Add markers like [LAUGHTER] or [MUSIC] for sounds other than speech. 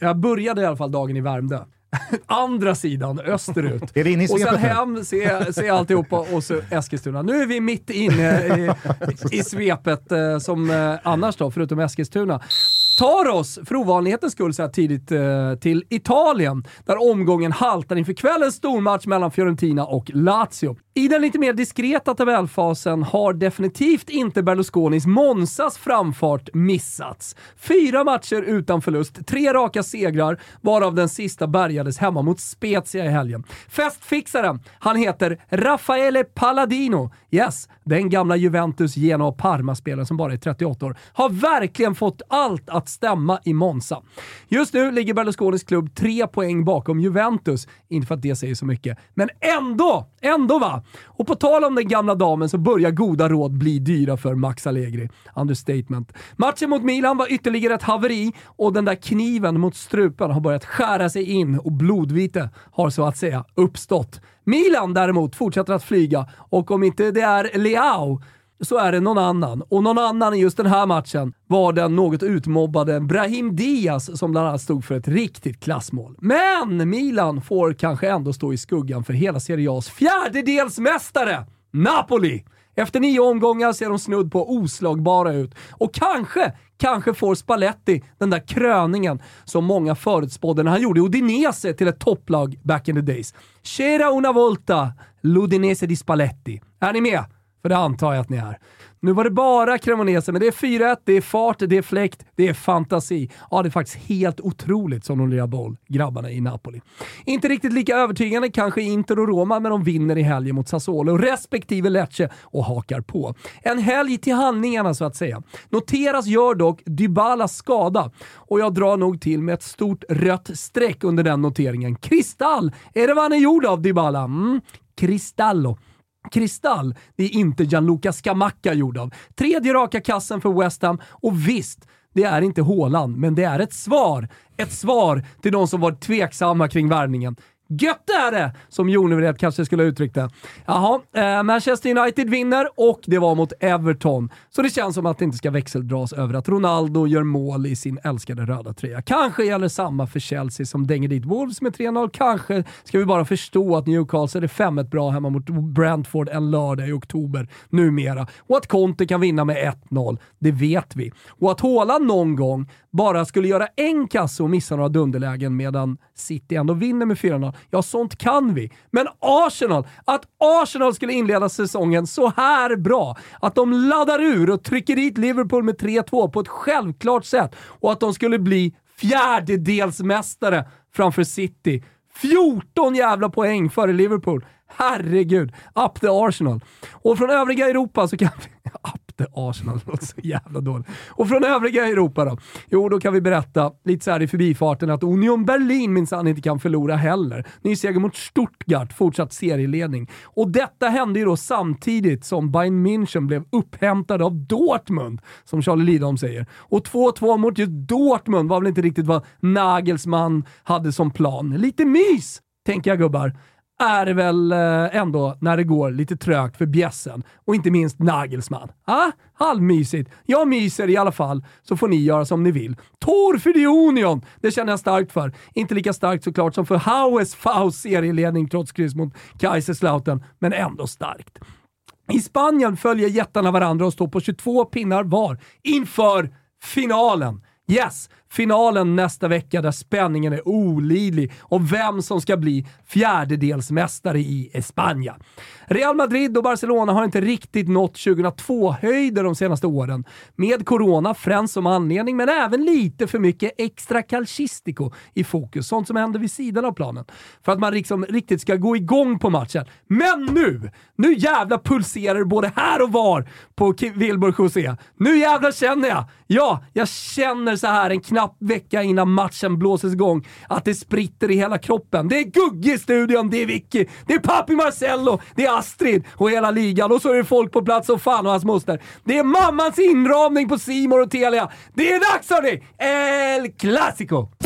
Jag började i alla fall dagen i Värmdö. [LAUGHS] Andra sidan, österut. Är vi inne i och sen hem, se, se alltihopa och så Eskilstuna. Nu är vi mitt inne i, i [LAUGHS] svepet eh, som eh, annars då, förutom Eskilstuna tar oss, för ovanlighetens skull så här tidigt, eh, till Italien, där omgången haltar inför kvällens stormatch mellan Fiorentina och Lazio. I den lite mer diskreta tabellfasen har definitivt inte Berlusconis Monsas framfart missats. Fyra matcher utan förlust, tre raka segrar, varav den sista bärgades hemma mot Spezia i helgen. Festfixaren, han heter Raffaele Palladino. Yes, den gamla Juventus, Genoa och Parma-spelaren som bara är 38 år, har verkligen fått allt att stämma i Monza. Just nu ligger Berlusconis klubb tre poäng bakom Juventus. Inte för att det säger så mycket, men ändå! Ändå va! Och på tal om den gamla damen så börjar goda råd bli dyra för Max Allegri. Understatement. Matchen mot Milan var ytterligare ett haveri och den där kniven mot strupen har börjat skära sig in och blodvite har så att säga uppstått. Milan däremot fortsätter att flyga och om inte det är Leao så är det någon annan. Och någon annan i just den här matchen var den något utmobbade Brahim Diaz som bland annat stod för ett riktigt klassmål. Men Milan får kanske ändå stå i skuggan för hela Serie A's fjärdedelsmästare, Napoli! Efter nio omgångar ser de snudd på oslagbara ut. Och kanske, kanske får Spalletti den där kröningen som många förutspådde när han gjorde Udinese till ett topplag back in the days. C'era una volta, l'Udinese di Spalletti. Är ni med? För det antar jag att ni är. Nu var det bara Cremonese, men det är 4-1, det är fart, det är fläkt, det är fantasi. Ja, det är faktiskt helt otroligt som de lirar boll, grabbarna i Napoli. Inte riktigt lika övertygande kanske Inter och Roma, men de vinner i helgen mot Sassuolo respektive Lecce och hakar på. En helg till handlingarna så att säga. Noteras gör dock Dybalas skada och jag drar nog till med ett stort rött streck under den noteringen. Kristall! Är det vad han är gjord av, Dybala? Mm, Cristallo. Kristall, det är inte Gianluca Scamacca gjord av. Tredje raka kassen för West Ham och visst, det är inte Håland, men det är ett svar. Ett svar till de som var tveksamma kring värvningen. Gött är det! Som Jonevred kanske skulle ha uttryckt det. Jaha, eh, Manchester United vinner och det var mot Everton. Så det känns som att det inte ska växeldras över att Ronaldo gör mål i sin älskade röda tröja. Kanske gäller samma för Chelsea som dänger dit Wolves med 3-0. Kanske ska vi bara förstå att Newcastle är 5-1 bra hemma mot Brentford en lördag i oktober numera. Och att Conte kan vinna med 1-0, det vet vi. Och att Haaland någon gång bara skulle göra en kasse och missa några dunderlägen medan City ändå vinner med 4-0. Ja, sånt kan vi. Men Arsenal, att Arsenal skulle inleda säsongen så här bra, att de laddar ur och trycker dit Liverpool med 3-2 på ett självklart sätt och att de skulle bli fjärdedelsmästare framför City. 14 jävla poäng före Liverpool. Herregud, up the Arsenal. Och från övriga Europa så kan vi... Up Arsenal, det låter så jävla dåligt. Och från övriga Europa då? Jo, då kan vi berätta lite så här i förbifarten att Union Berlin minsann inte kan förlora heller. Ny seger mot Stuttgart, fortsatt serieledning. Och detta hände ju då samtidigt som Bayern München blev upphämtade av Dortmund, som Charlie Lidholm säger. Och 2-2 mot just Dortmund var väl inte riktigt vad Nagelsmann hade som plan. Lite mys, tänker jag gubbar är det väl eh, ändå när det går lite trögt för bjässen och inte minst Nagelsmann. Ah, halvmysigt. Jag myser i alla fall, så får ni göra som ni vill. Tor för the Union! Det känner jag starkt för. Inte lika starkt såklart som för Haues Faust serieledning trots kryss mot Kaiserslautern, men ändå starkt. I Spanien följer jättarna varandra och står på 22 pinnar var inför finalen. Yes, finalen nästa vecka där spänningen är olidlig om vem som ska bli fjärdedelsmästare i Espanja. Real Madrid och Barcelona har inte riktigt nått 2002-höjder de senaste åren. Med corona främst som anledning, men även lite för mycket extra calcistico i fokus. Sånt som händer vid sidan av planen. För att man liksom riktigt ska gå igång på matchen. Men nu! Nu jävla pulserar det både här och var på Wilbur José. Nu jävlar känner jag! Ja, jag känner så här en knapp vecka innan matchen blåses igång att det spritter i hela kroppen. Det är Gugge i studion, det är Vicky, det är Papi Marcello, det är Astrid och hela ligan och så är det folk på plats och fan och hans moster. Det är mammans inramning på Simor och Telia. Det är dags hörni! El Clasico!